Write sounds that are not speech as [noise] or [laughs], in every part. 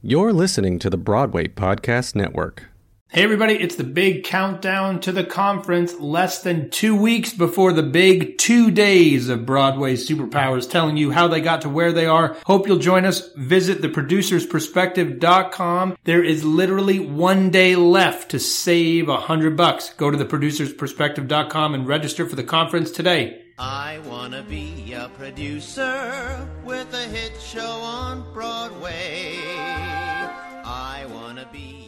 You're listening to the Broadway Podcast Network. Hey, everybody, it's the big countdown to the conference, less than two weeks before the big two days of Broadway superpowers telling you how they got to where they are. Hope you'll join us. Visit theproducersperspective.com. There is literally one day left to save a hundred bucks. Go to theproducersperspective.com and register for the conference today. I wanna be a producer with a hit show on Broadway. I wanna be.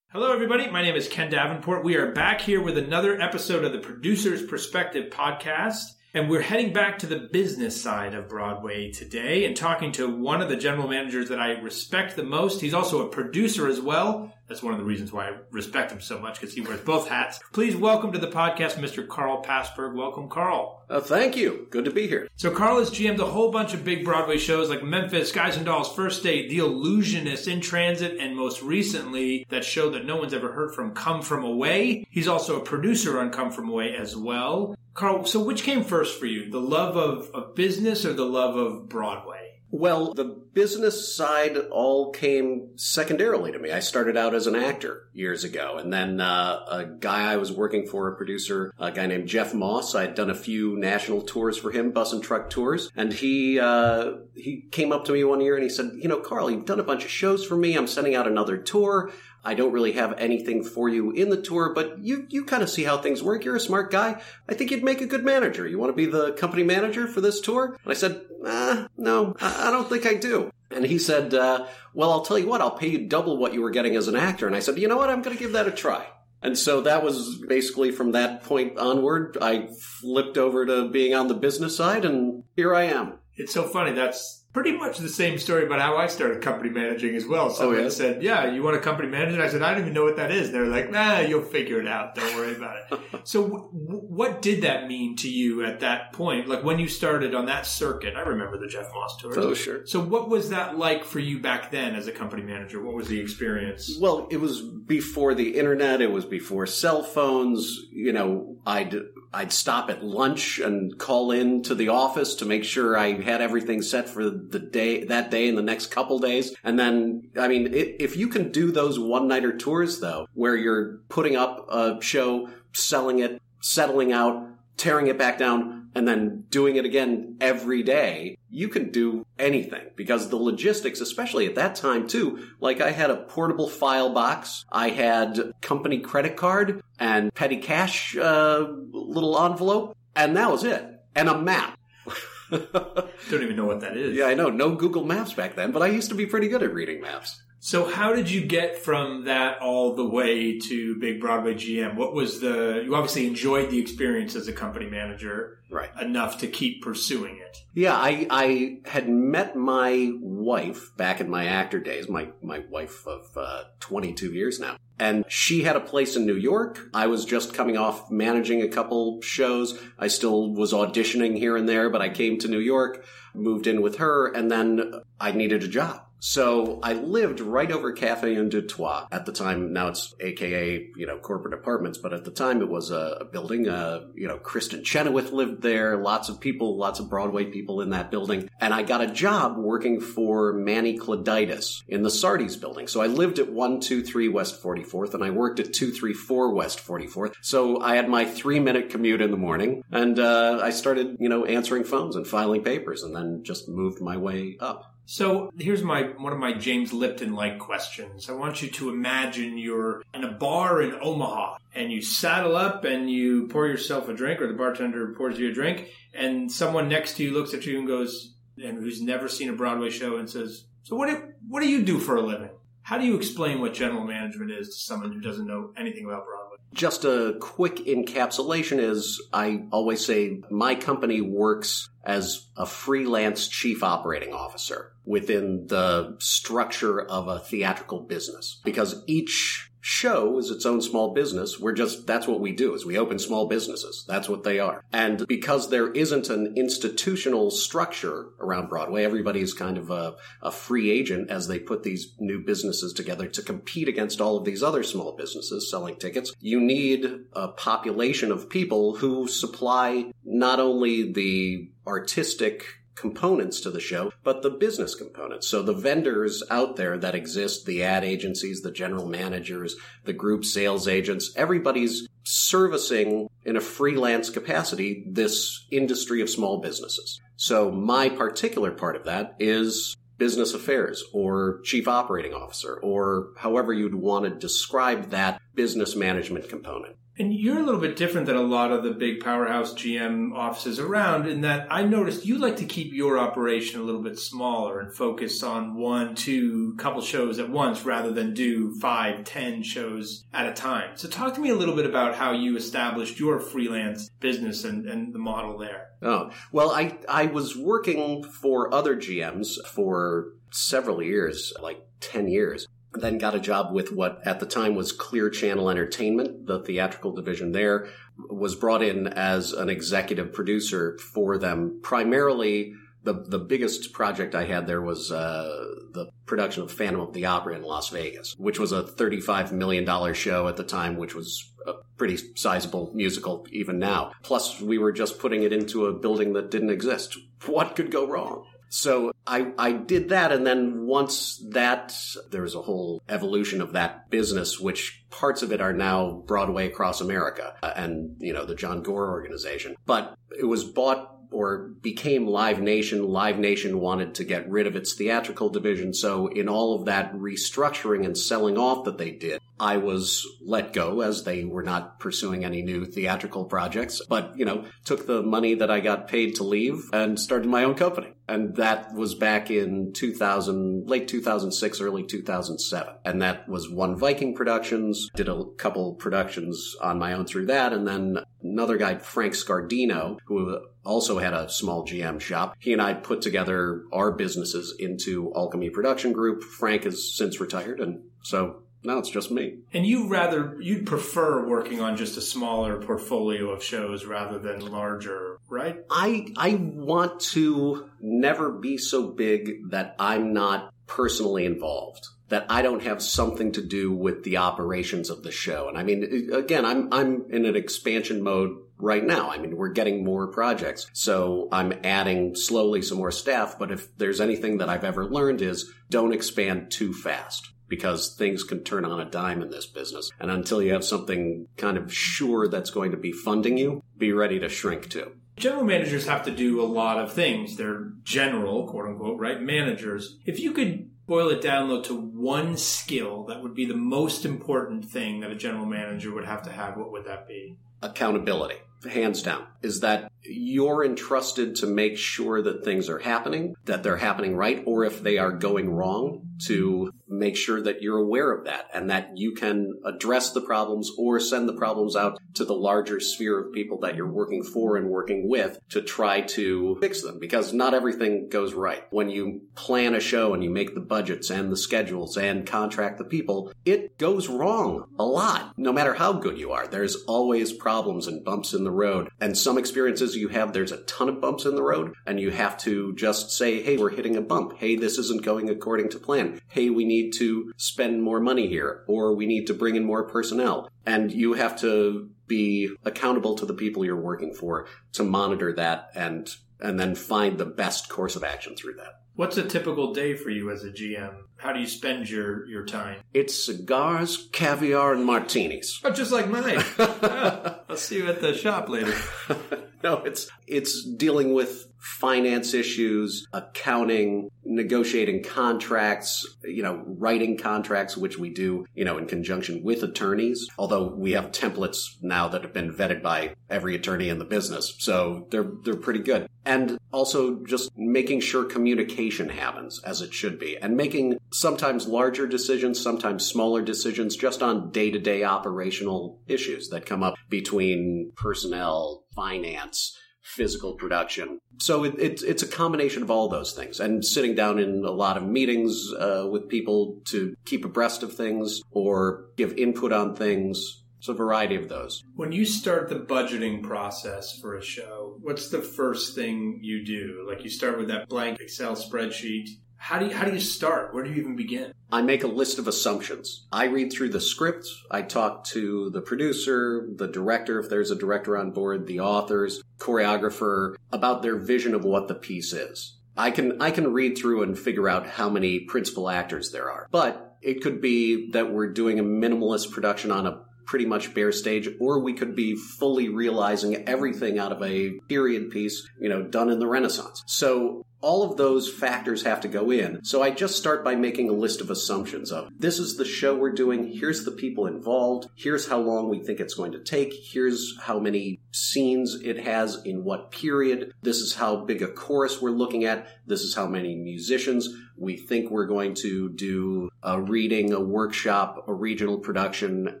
Hello, everybody. My name is Ken Davenport. We are back here with another episode of the Producer's Perspective podcast. And we're heading back to the business side of Broadway today and talking to one of the general managers that I respect the most. He's also a producer as well. That's one of the reasons why I respect him so much because he wears both hats. Please welcome to the podcast, Mr. Carl Pasbjerg. Welcome, Carl. Uh, thank you. Good to be here. So Carl has GM'd a whole bunch of big Broadway shows like Memphis, Guys and Dolls, First Date, The Illusionist, In Transit, and most recently that show that no one's ever heard from, Come From Away. He's also a producer on Come From Away as well. Carl, so which came first for you? The love of, of business or the love of Broadway? Well, the business side all came secondarily to me. I started out as an actor years ago, and then uh, a guy I was working for, a producer, a guy named Jeff Moss. I'd done a few national tours for him, bus and truck tours, and he uh, he came up to me one year and he said, "You know, Carl, you've done a bunch of shows for me. I'm sending out another tour." I don't really have anything for you in the tour, but you you kind of see how things work. You're a smart guy. I think you'd make a good manager. You want to be the company manager for this tour? And I said, no, I, I don't think I do. And he said, uh, well, I'll tell you what, I'll pay you double what you were getting as an actor. And I said, you know what, I'm going to give that a try. And so that was basically from that point onward, I flipped over to being on the business side, and here I am. It's so funny. That's pretty much the same story about how I started company managing as well. Oh, Someone Oh, yeah? said, "Yeah, you want a company manager?" I said, "I don't even know what that is." They're like, "Nah, you'll figure it out. Don't worry about it." [laughs] so, w- w- what did that mean to you at that point? Like when you started on that circuit? I remember the Jeff Moss tour. Oh, sure. So, what was that like for you back then as a company manager? What was the experience? Well, it was before the internet. It was before cell phones. You know, I'd I'd stop at lunch and call in to the office to make sure I had everything set for the day that day and the next couple days. And then, I mean, i if you can do those one nighter tours though, where you're putting up a show, selling it, settling out, tearing it back down, and then doing it again every day, you can do anything because the logistics, especially at that time too, like I had a portable file box, I had company credit card and petty cash uh, little envelope, and that was it, and a map. [laughs] Don't even know what that is. Yeah, I know. No Google Maps back then, but I used to be pretty good at reading maps. So, how did you get from that all the way to Big Broadway GM? What was the? You obviously enjoyed the experience as a company manager, Right. Enough to keep pursuing it. Yeah, I, I had met my wife back in my actor days, my, my wife of uh, 22 years now. And she had a place in New York. I was just coming off managing a couple shows. I still was auditioning here and there, but I came to New York, moved in with her, and then I needed a job. So I lived right over Cafe Un Deux Trois at the time. Now it's AKA, you know, corporate apartments, but at the time it was a, a building. Uh, you know, Kristin Chenoweth lived there. Lots of people, lots of Broadway people in that building. And I got a job working for Manny Kladitis in the Sardi's building. So I lived at 123 West 44th and I worked at 234 West 44th. So I had my three minute commute in the morning and, uh, I started, you know, answering phones and filing papers and then just moved my way up. So here's my one of my James Lipton like questions. I want you to imagine you're in a bar in Omaha and you saddle up and you pour yourself a drink or the bartender pours you a drink and someone next to you looks at you and goes and who's never seen a Broadway show and says, "So what do, what do you do for a living?" How do you explain what general management is to someone who doesn't know anything about Broadway? Just a quick encapsulation is I always say my company works as a freelance chief operating officer within the structure of a theatrical business because each show is its own small business. We're just, that's what we do is we open small businesses. That's what they are. And because there isn't an institutional structure around Broadway, everybody is kind of a, a free agent as they put these new businesses together to compete against all of these other small businesses selling tickets. You need a population of people who supply not only the artistic components to the show, but the business components. So the vendors out there that exist, the ad agencies, the general managers, the group sales agents, everybody's servicing in a freelance capacity this industry of small businesses. So my particular part of that is business affairs or chief operating officer or however you'd want to describe that business management component. And you're a little bit different than a lot of the big powerhouse GM offices around in that I noticed you like to keep your operation a little bit smaller and focus on one, two, couple shows at once rather than do five, ten shows at a time. So talk to me a little bit about how you established your freelance business and, and the model there. Oh, well, I, I was working for other GMs for several years, like 10 years then got a job with what at the time was Clear Channel Entertainment, the theatrical division there, was brought in as an executive producer for them. Primarily, the the biggest project I had there was uh, the production of Phantom of the Opera in Las Vegas, which was a thirty five million dollar show at the time, which was a pretty sizable musical even now. Plus, we were just putting it into a building that didn't exist. What could go wrong? So I, I did that. And then once that, there was a whole evolution of that business, which parts of it are now Broadway across America uh, and, you know, the John Gore organization. But it was bought or became Live Nation. Live Nation wanted to get rid of its theatrical division. So in all of that restructuring and selling off that they did, I was let go as they were not pursuing any new theatrical projects, but, you know, took the money that I got paid to leave and started my own company. And that was back in 2000, late 2006, early 2007. And that was One Viking Productions, did a couple productions on my own through that. And then another guy, Frank Scardino, who also had a small GM shop. He and I put together our businesses into Alchemy Production Group. Frank has since retired, and so now it's just me. And you rather you'd prefer working on just a smaller portfolio of shows rather than larger, right? I I want to never be so big that I'm not personally involved that I don't have something to do with the operations of the show. And I mean, again, I'm, I'm in an expansion mode right now. I mean, we're getting more projects. So I'm adding slowly some more staff. But if there's anything that I've ever learned is don't expand too fast because things can turn on a dime in this business. And until you have something kind of sure that's going to be funding you, be ready to shrink too. General managers have to do a lot of things. They're general, quote unquote, right? Managers. If you could boil it down to one skill that would be the most important thing that a general manager would have to have, what would that be? Accountability hands down, is that you're entrusted to make sure that things are happening, that they're happening right, or if they are going wrong, to make sure that you're aware of that and that you can address the problems or send the problems out to the larger sphere of people that you're working for and working with to try to fix them because not everything goes right. When you plan a show and you make the budgets and the schedules and contract the people, it goes wrong a lot. No matter how good you are, there's always problems and bumps in the road. And some experiences you have, there's a ton of bumps in the road and you have to just say, Hey, we're hitting a bump. Hey, this isn't going according to plan. Hey, we need to spend more money here or we need to bring in more personnel. And you have to be accountable to the people you're working for to monitor that and and then find the best course of action through that. What's a typical day for you as a GM? How do you spend your, your time? It's cigars, caviar, and martinis. Oh, just like mine. [laughs] yeah. See you at the shop later. [laughs] no, it's it's dealing with finance issues, accounting, negotiating contracts, you know, writing contracts, which we do, you know, in conjunction with attorneys. Although we have templates now that have been vetted by every attorney in the business. So they're, they're pretty good. And also just making sure communication happens as it should be and making sometimes larger decisions, sometimes smaller decisions, just on day to day operational issues that come up between personnel, finance, physical production. So it, it's it's a combination of all those things, and sitting down in a lot of meetings uh, with people to keep abreast of things or give input on things. It's a variety of those. When you start the budgeting process for a show, what's the first thing you do? Like you start with that blank Excel spreadsheet. How do you, how do you start? Where do you even begin? I make a list of assumptions. I read through the script. I talk to the producer, the director, if there's a director on board, the authors, choreographer about their vision of what the piece is. I can I can read through and figure out how many principal actors there are. But it could be that we're doing a minimalist production on a pretty much bare stage, or we could be fully realizing everything out of a period piece, you know, done in the Renaissance. So all of those factors have to go in. So I just start by making a list of assumptions of this is the show we're doing, here's the people involved, here's how long we think it's going to take, here's how many scenes it has in what period, this is how big a chorus we're looking at, this is how many musicians we think we're going to do a reading, a workshop, a regional production,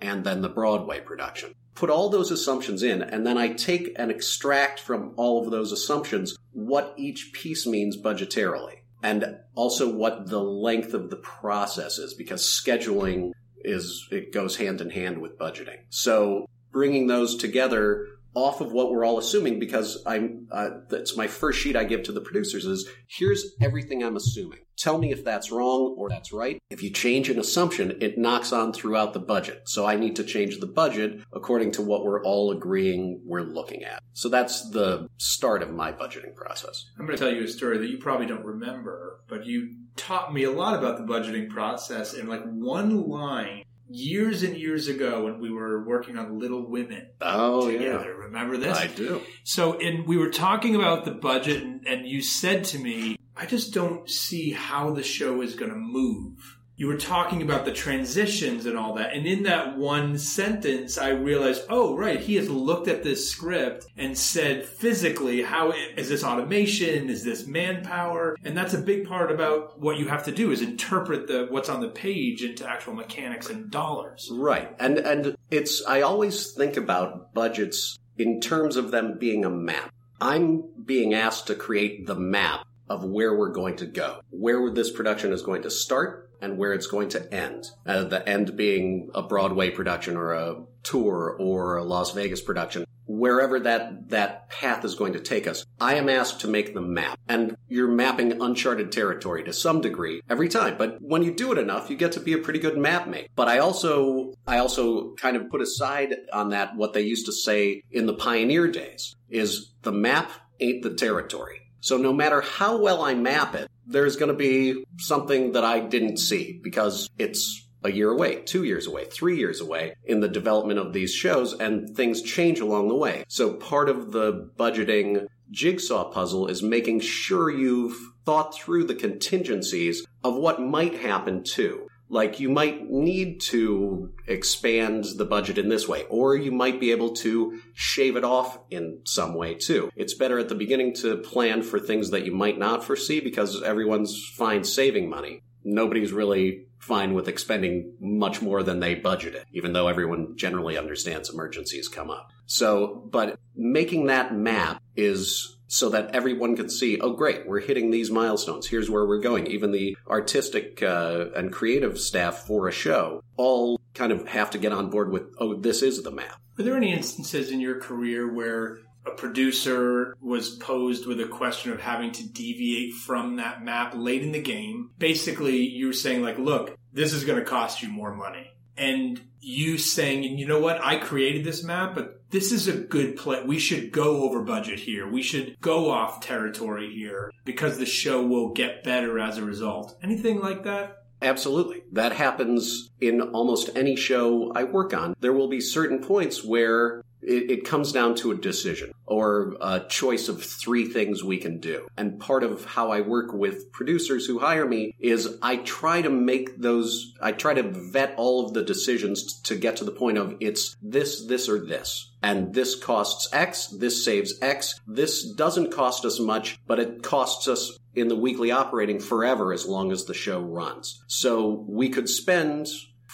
and then the Broadway production put all those assumptions in, and then I take and extract from all of those assumptions what each piece means budgetarily, and also what the length of the process is, because scheduling is, it goes hand in hand with budgeting. So bringing those together off of what we're all assuming because I'm uh, that's my first sheet I give to the producers is here's everything I'm assuming. Tell me if that's wrong or that's right. If you change an assumption, it knocks on throughout the budget. So I need to change the budget according to what we're all agreeing we're looking at. So that's the start of my budgeting process. I'm going to tell you a story that you probably don't remember, but you taught me a lot about the budgeting process in like one line years and years ago when we were working on Little Women Oh together. Remember this? I do. So, and we were talking about the budget, and, and you said to me, I just don't see how the show is going to move. You were talking about the transitions and all that. And in that one sentence, I realized, oh, right, he has looked at this script and said physically, how is this automation? Is this manpower? And that's a big part about what you have to do is interpret the, what's on the page into actual mechanics and dollars. Right. And and it's I always think about budgets in terms of them being a map. I'm being asked to create the map of where we're going to go, where this production is going to start and where it's going to end. Uh, the end being a Broadway production or a tour or a Las Vegas production. Wherever that, that path is going to take us, I am asked to make the map. And you're mapping uncharted territory to some degree every time. But when you do it enough, you get to be a pretty good map mate. But I also, I also kind of put aside on that what they used to say in the pioneer days is the map ain't the territory. So no matter how well I map it, there's going to be something that I didn't see because it's a year away, two years away, three years away in the development of these shows, and things change along the way. So part of the budgeting jigsaw puzzle is making sure you've thought through the contingencies of what might happen too. Like you might need to expand the budget in this way, or you might be able to shave it off in some way too. It's better at the beginning to plan for things that you might not foresee because everyone's fine saving money. Nobody's really fine with expending much more than they budgeted, even though everyone generally understands emergencies come up. So, but making that map is so that everyone can see, oh, great, we're hitting these milestones. Here's where we're going. Even the artistic uh, and creative staff for a show all kind of have to get on board with, oh, this is the map. Were there any instances in your career where a producer was posed with a question of having to deviate from that map late in the game? Basically, you were saying, like, look, this is going to cost you more money. And you saying, you know what, I created this map, but this is a good play. We should go over budget here. We should go off territory here because the show will get better as a result. Anything like that? Absolutely. That happens in almost any show I work on. There will be certain points where it, it comes down to a decision or a choice of three things we can do. And part of how I work with producers who hire me is I try to make those, I try to vet all of the decisions to get to the point of it's this, this, or this. And this costs X, this saves X, this doesn't cost us much, but it costs us in the weekly operating forever as long as the show runs. So we could spend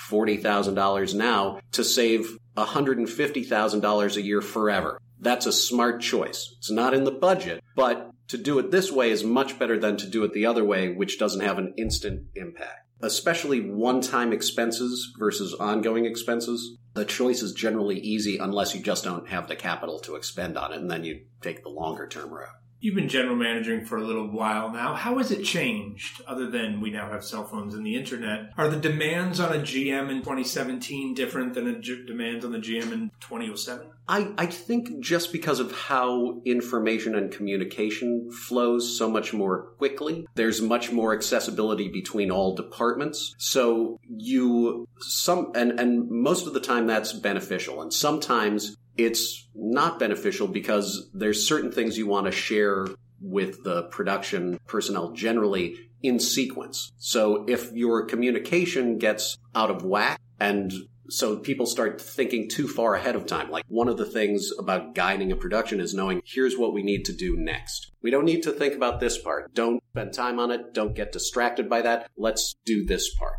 $40,000 now to save $150,000 a year forever. That's a smart choice. It's not in the budget, but to do it this way is much better than to do it the other way, which doesn't have an instant impact. Especially one time expenses versus ongoing expenses. The choice is generally easy unless you just don't have the capital to expend on it, and then you take the longer term route. You've been general managing for a little while now. How has it changed other than we now have cell phones and the internet? Are the demands on a GM in 2017 different than the demands on the GM in 2007? I, I think just because of how information and communication flows so much more quickly, there's much more accessibility between all departments. So you some and, and most of the time that's beneficial. And sometimes it's not beneficial because there's certain things you want to share with the production personnel generally in sequence. So if your communication gets out of whack and so people start thinking too far ahead of time. Like one of the things about guiding a production is knowing here's what we need to do next. We don't need to think about this part. Don't spend time on it. Don't get distracted by that. Let's do this part.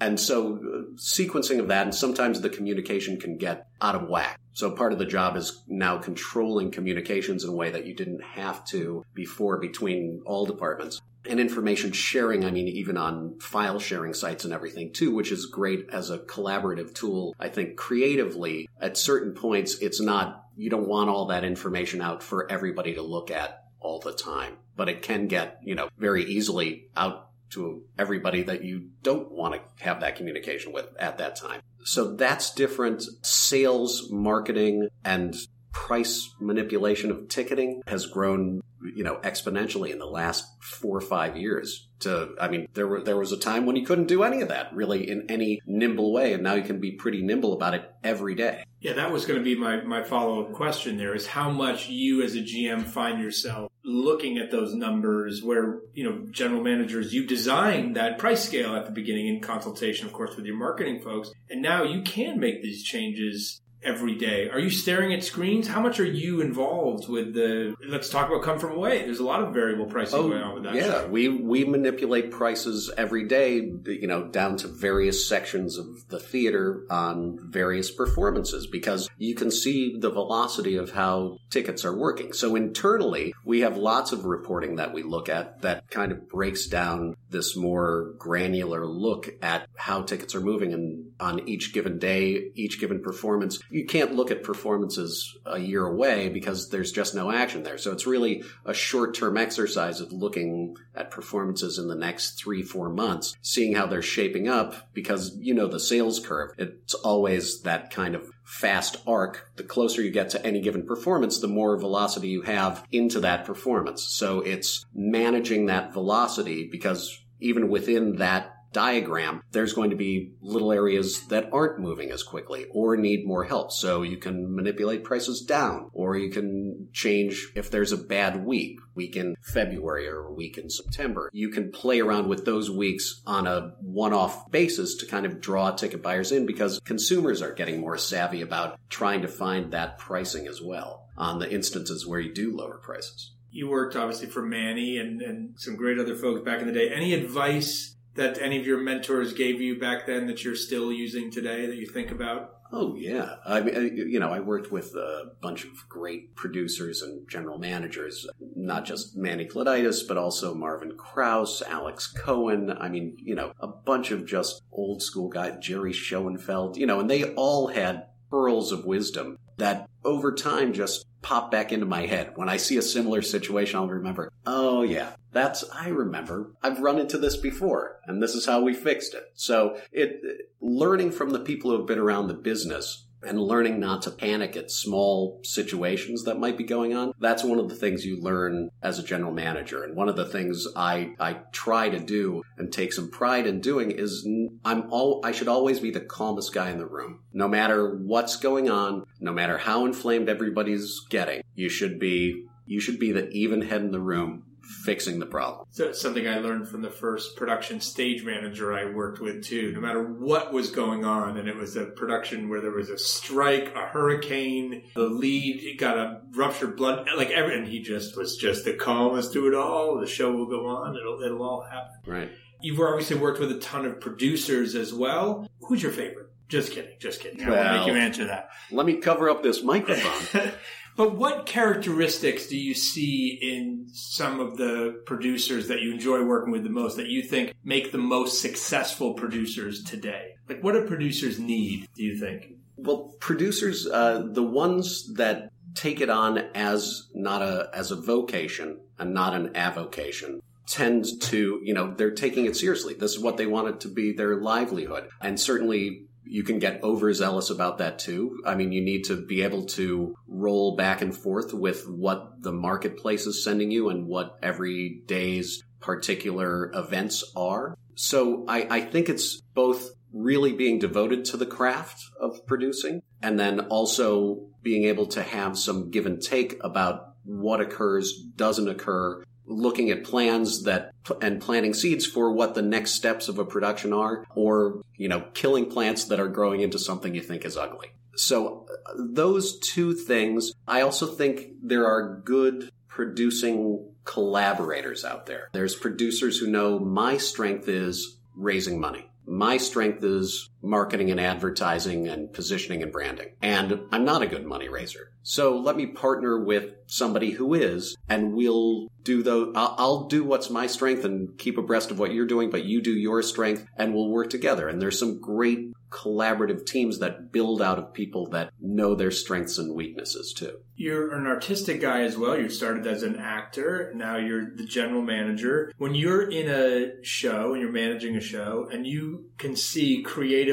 And so uh, sequencing of that, and sometimes the communication can get out of whack. So part of the job is now controlling communications in a way that you didn't have to before between all departments. And information sharing, I mean, even on file sharing sites and everything too, which is great as a collaborative tool. I think creatively, at certain points, it's not, you don't want all that information out for everybody to look at all the time, but it can get, you know, very easily out to everybody that you don't want to have that communication with at that time. So that's different. Sales, marketing, and price manipulation of ticketing has grown, you know, exponentially in the last four or five years. To, I mean, there were there was a time when you couldn't do any of that really in any nimble way, and now you can be pretty nimble about it every day. Yeah, that was going to be my, my follow up question there is how much you as a GM find yourself looking at those numbers where, you know, general managers, you designed that price scale at the beginning in consultation, of course, with your marketing folks. And now you can make these changes every day? Are you staring at screens? How much are you involved with the? Let's talk about come from away. There's a lot of variable pricing Oh, going on with that. yeah, show. we we manipulate prices every day, you know, down to various sections of the theater on various performances because you can see the velocity of how tickets are working. So internally, we have lots of reporting that we look at that kind of breaks down this more granular look at how tickets are moving and on each given day, each given performance. You can't look at performances a year away because there's just no action there. So it's really a short term exercise of looking at performances in the next three, four months, seeing how they're shaping up because you know the sales curve. It's always that kind of fast arc. The closer you get to any given performance, the more velocity you have into that performance. So it's managing that velocity because even within that diagram, there's going to be little areas that aren't moving as quickly or need more help. So you can manipulate prices down or you can change if there's a bad week, week in February or a week in September. You can play around with those weeks on a one-off basis to kind of draw ticket buyers in because consumers are getting more savvy about trying to find that pricing as well on the instances where you do lower prices. You worked obviously for Manny and, and some great other folks back in the day. Any advice that any of your mentors gave you back then that you're still using today that you think about? Oh yeah, I mean, you know, I worked with a bunch of great producers and general managers, not just Manny Kladitis, but also Marvin Krauss, Alex Cohen. I mean, you know, a bunch of just old school guys, Jerry Schoenfeld, you know, and they all had pearls of wisdom that over time just pop back into my head. When I see a similar situation, I'll remember, oh yeah, that's, I remember. I've run into this before and this is how we fixed it. So it, learning from the people who have been around the business and learning not to panic at small situations that might be going on. That's one of the things you learn as a general manager. And one of the things I, I try to do and take some pride in doing is I'm all, I should always be the calmest guy in the room. No matter what's going on, no matter how inflamed everybody's getting, you should be, you should be the even head in the room fixing the problem. So it's something I learned from the first production stage manager I worked with too. No matter what was going on, and it was a production where there was a strike, a hurricane, the lead got a ruptured blood, like everything. he just was just the calmest through it all. The show will go on. It'll it'll all happen. Right. You've obviously worked with a ton of producers as well. Who's your favorite? Just kidding. Just kidding. I Well- won't make you answer that. Let me cover up this microphone. [laughs] But what characteristics do you see in some of the producers that you enjoy working with the most that you think make the most successful producers today? Like, what do producers need, do you think? Well, producers, uh, the ones that take it on as not a as a vocation and not an avocation tend to, you know, they're taking it seriously. This is what they want it to be their livelihood. And certainly you can get overzealous about that too. I mean, you need to be able to roll back and forth with what the marketplace is sending you and what every day's particular events are. So I, I think it's both really being devoted to the craft of producing and then also being able to have some give and take about what occurs, doesn't occur, looking at plans that and planting seeds for what the next steps of a production are or, you know, killing plants that are growing into something you think is ugly. So those two things, I also think there are good producing collaborators out there. There's producers who know my strength is raising money. My strength is marketing and advertising and positioning and branding. And I'm not a good money raiser. So let me partner with somebody who is, and we'll do the, I'll, do what's my strength and keep abreast of what you're doing, but you do your strength and we'll work together. And there's some great collaborative teams that build out of people that know their strengths and weaknesses too. You're an artistic guy as well. You started as an actor. Now you're the general manager. When you're in a show and you're managing a show and you can see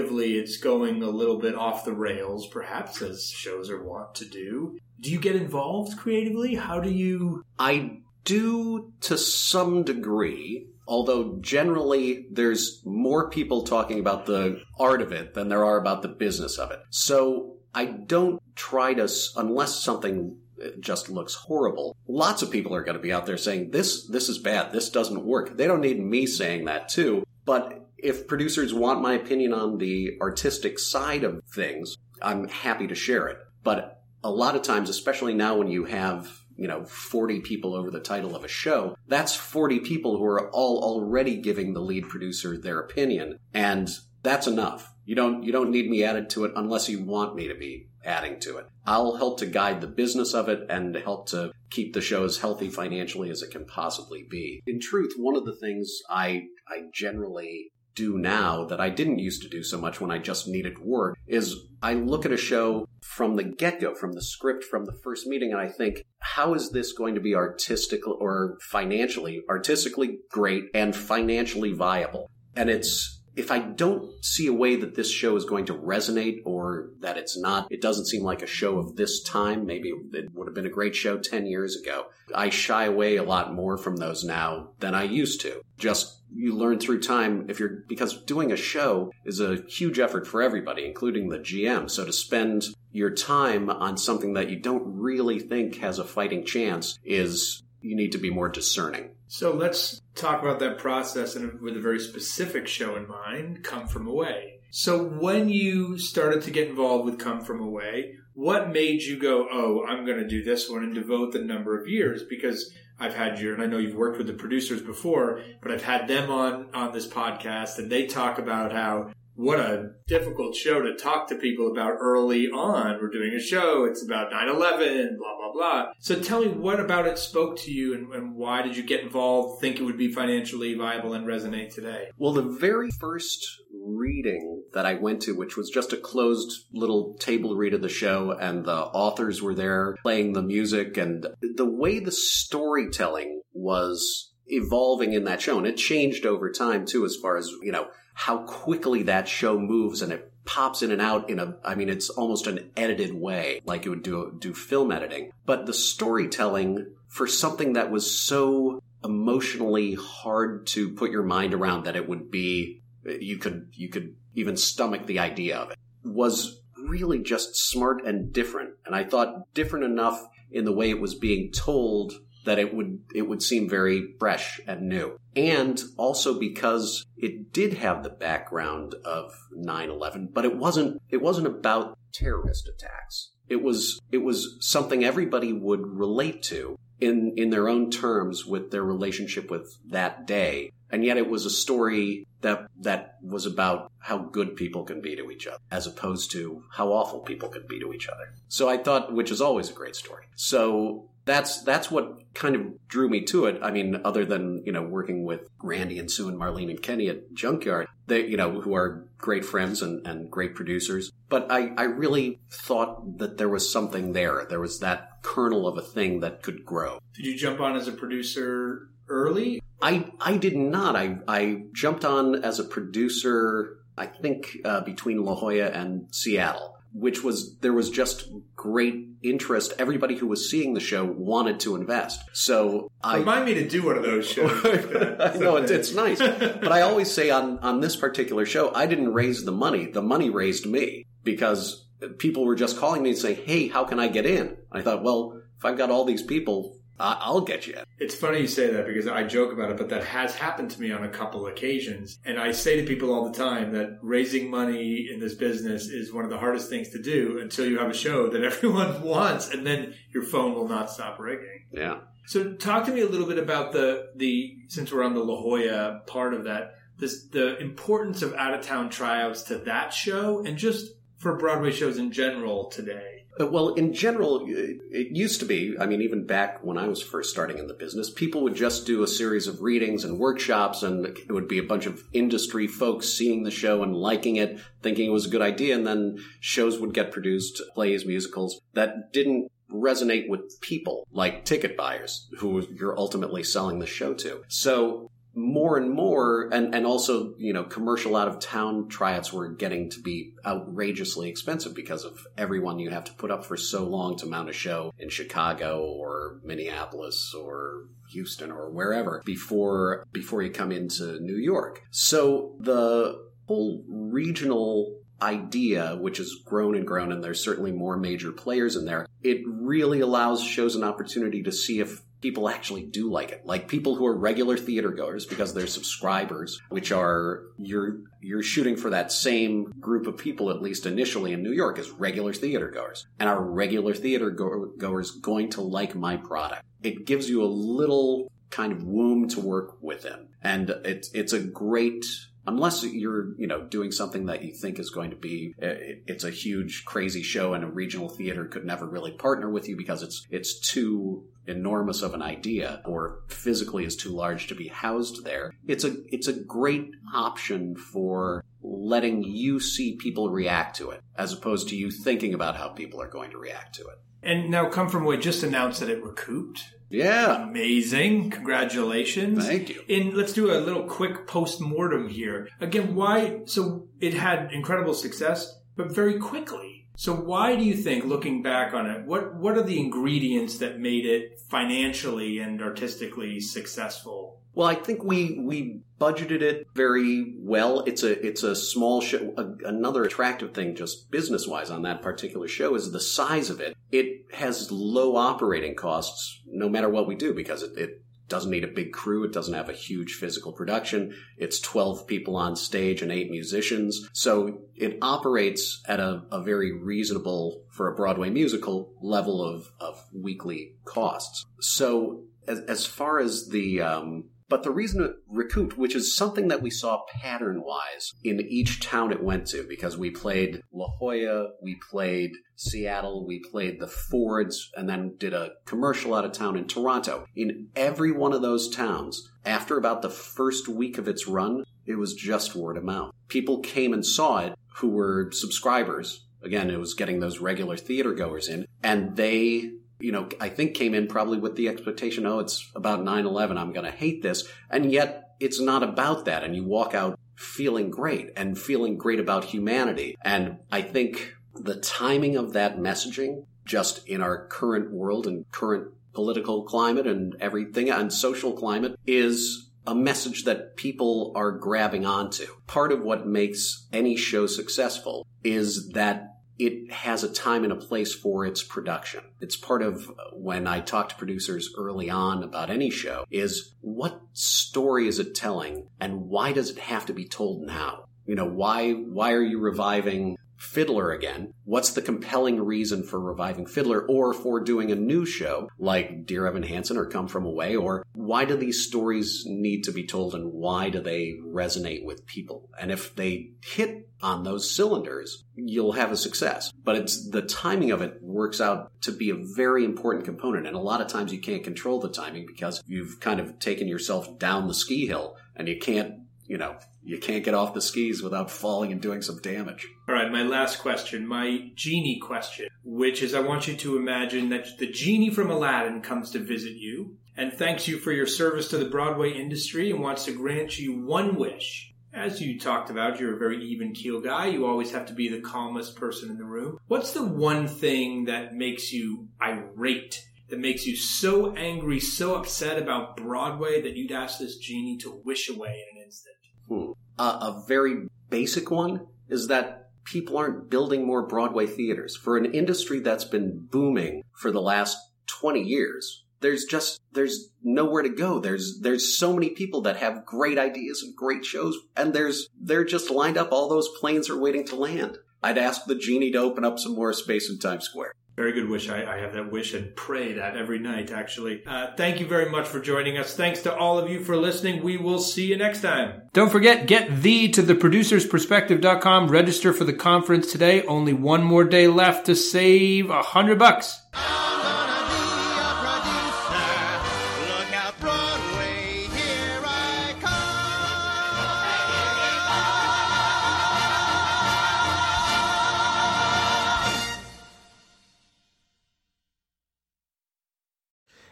creatively it's going a little bit off the rails, perhaps as shows are wont to do, do you get involved creatively? How do you I do to some degree, although generally there's more people talking about the art of it than there are about the business of it. So I don't try to, unless something uh, just looks horrible. Lots of people are going to be out there saying this, this is bad. This doesn't work. They don't need me saying that too. But if producers want my opinion on the artistic side of things, I'm happy to share it. But a lot of times, especially now when you have, you know, 40 people over the title of a show, that's 40 people who are all already giving the lead producer their opinion. And that's enough. You don't, you don't need me added to it unless you want me to be adding to it. I'll help to guide the business of it and help to keep the show as healthy financially as it can possibly be. In truth, one of the things I, I generally do now that I didn't used to do so much when I just needed work is I look at a show from the get go, from the script, from the first meeting, and I think, how is this going to be artistic or financially, artistically great and financially viable? And it's, if I don't see a way that this show is going to resonate or that it's not, it doesn't seem like a show of this time. Maybe it would have been a great show 10 years ago. I shy away a lot more from those now than I used to. Just you learn through time if you're, because doing a show is a huge effort for everybody, including the GM. So to spend your time on something that you don't really think has a fighting chance is, you need to be more discerning. So let's talk about that process and with a very specific show in mind, Come From Away. So when you started to get involved with Come From Away, what made you go, oh, I'm going to do this one and devote the number of years? Because I've had you, and I know you've worked with the producers before, but I've had them on, on this podcast and they talk about how what a difficult show to talk to people about early on. We're doing a show. It's about 9-11, blah, blah, blah. So tell me what about it spoke to you and, and why did you get involved, think it would be financially viable and resonate today? Well, the very first reading that I went to, which was just a closed little table read of the show, and the authors were there playing the music, and the way the storytelling was evolving in that show, and it changed over time too, as far as, you know, how quickly that show moves and it pops in and out in a, I mean, it's almost an edited way, like you would do, do film editing. But the storytelling for something that was so emotionally hard to put your mind around that it would be, you could, you could even stomach the idea of it was really just smart and different. And I thought different enough in the way it was being told that it would it would seem very fresh and new. And also because it did have the background of 9/11, but it wasn't it wasn't about terrorist attacks. It was it was something everybody would relate to in in their own terms with their relationship with that day. And yet it was a story that that was about how good people can be to each other as opposed to how awful people can be to each other. So I thought which is always a great story. So that's that's what kind of drew me to it. I mean, other than you know working with Randy and Sue and Marlene and Kenny at Junkyard, they you know who are great friends and, and great producers. But I I really thought that there was something there. There was that kernel of a thing that could grow. Did you jump on as a producer early? I I did not. I I jumped on as a producer. I think uh, between La Jolla and Seattle which was there was just great interest. Everybody who was seeing the show wanted to invest. So I remind me to do one of those shows. [laughs] I know it's, it's nice, [laughs] but I always say on on this particular show, I didn't raise the money. The money raised me because people were just calling me and saying, "Hey, how can I get in?" I thought, well, if I've got all these people I'll get you. It's funny you say that because I joke about it, but that has happened to me on a couple occasions. And I say to people all the time that raising money in this business is one of the hardest things to do until you have a show that [laughs] everyone wants, and then your phone will not stop ringing. Yeah. So talk to me a little bit about the the since we're on the La Jolla part of that, this the importance of out of town tryouts to that show and just for Broadway shows in general today. Well, in general, it used to be, I mean, even back when I was first starting in the business, people would just do a series of readings and workshops, and it would be a bunch of industry folks seeing the show and liking it, thinking it was a good idea, and then shows would get produced, plays, musicals, that didn't resonate with people like ticket buyers who you're ultimately selling the show to. So more and more and and also you know commercial out of town tryouts were getting to be outrageously expensive because of everyone you have to put up for so long to mount a show in Chicago or Minneapolis or Houston or wherever before before you come into New York. So the whole regional idea, which has grown and grown, and there's certainly more major players in there, it really allows shows an opportunity to see if people actually do like it. Like people who are regular theater goers because they're subscribers, which are you're you're shooting for that same group of people at least initially in New York as regular theater goers. And are regular theater go- goers going to like my product? It gives you a little kind of womb to work within. And it's it's a great unless you're you know doing something that you think is going to be uh, it's a huge crazy show and a regional theater could never really partner with you because it's it's too enormous of an idea or physically is too large to be housed there it's a it's a great option for letting you see people react to it as opposed to you thinking about how people are going to react to it and now come from away just announced that it recouped yeah. Amazing. Congratulations. Thank you. And let's do a little quick post mortem here. Again, why? So it had incredible success, but very quickly. So why do you think, looking back on it, what, what are the ingredients that made it financially and artistically successful well, I think we we budgeted it very well. It's a it's a small show. A, another attractive thing, just business wise, on that particular show is the size of it. It has low operating costs, no matter what we do, because it, it doesn't need a big crew. It doesn't have a huge physical production. It's 12 people on stage and eight musicians. So it operates at a, a very reasonable, for a Broadway musical, level of, of weekly costs. So as, as far as the, um, but the reason it recouped, which is something that we saw pattern wise in each town it went to, because we played La Jolla, we played Seattle, we played the Fords, and then did a commercial out of town in Toronto. In every one of those towns, after about the first week of its run, it was just word of mouth. People came and saw it who were subscribers. Again, it was getting those regular theater goers in, and they you know, I think came in probably with the expectation, oh, it's about 9 11, I'm going to hate this. And yet it's not about that. And you walk out feeling great and feeling great about humanity. And I think the timing of that messaging, just in our current world and current political climate and everything and social climate, is a message that people are grabbing onto. Part of what makes any show successful is that it has a time and a place for its production. It's part of when I talk to producers early on about any show is what story is it telling and why does it have to be told now? You know, why why are you reviving Fiddler again. What's the compelling reason for reviving Fiddler or for doing a new show like Dear Evan Hansen or Come From Away? Or why do these stories need to be told and why do they resonate with people? And if they hit on those cylinders, you'll have a success. But it's the timing of it works out to be a very important component. And a lot of times you can't control the timing because you've kind of taken yourself down the ski hill and you can't you know, you can't get off the skis without falling and doing some damage. All right, my last question, my genie question, which is I want you to imagine that the genie from Aladdin comes to visit you and thanks you for your service to the Broadway industry and wants to grant you one wish. As you talked about, you're a very even keel guy. You always have to be the calmest person in the room. What's the one thing that makes you irate that makes you so angry, so upset about Broadway that you'd ask this genie to wish away in an instant? Hmm. Uh, a very basic one is that people aren't building more Broadway theaters. For an industry that's been booming for the last 20 years, there's just there's nowhere to go. There's there's so many people that have great ideas and great shows and there's they're just lined up all those planes are waiting to land. I'd ask the genie to open up some more space in Times Square. Very good wish. I, I, have that wish and pray that every night, actually. Uh, thank you very much for joining us. Thanks to all of you for listening. We will see you next time. Don't forget, get thee to theproducersperspective.com. Register for the conference today. Only one more day left to save a hundred bucks.